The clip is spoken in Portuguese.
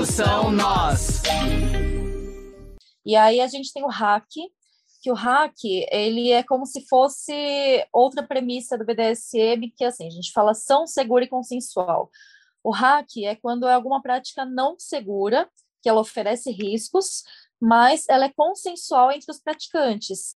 são nós. E aí a gente tem o hack, que o hack, ele é como se fosse outra premissa do BDSM, que é assim, a gente fala são segura e consensual. O hack é quando é alguma prática não segura, que ela oferece riscos, mas ela é consensual entre os praticantes.